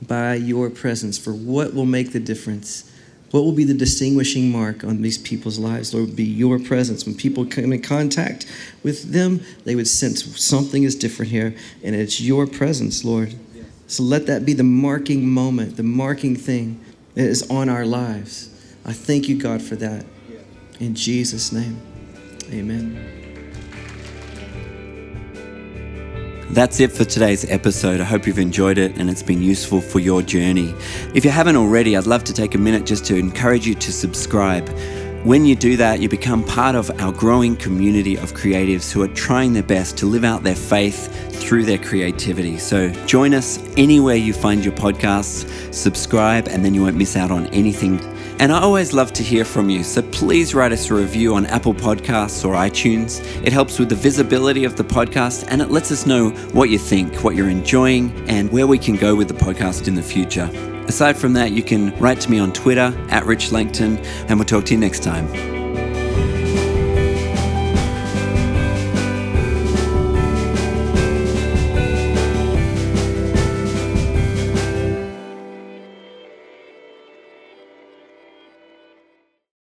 by your presence for what will make the difference. What will be the distinguishing mark on these people's lives? Lord, be your presence. When people come in contact with them, they would sense something is different here, and it's your presence, Lord. So let that be the marking moment, the marking thing that is on our lives. I thank you, God, for that. In Jesus' name, amen. That's it for today's episode. I hope you've enjoyed it and it's been useful for your journey. If you haven't already, I'd love to take a minute just to encourage you to subscribe. When you do that, you become part of our growing community of creatives who are trying their best to live out their faith through their creativity. So join us anywhere you find your podcasts, subscribe, and then you won't miss out on anything. And I always love to hear from you, so please write us a review on Apple Podcasts or iTunes. It helps with the visibility of the podcast and it lets us know what you think, what you're enjoying, and where we can go with the podcast in the future. Aside from that, you can write to me on Twitter at Rich Langton, and we'll talk to you next time.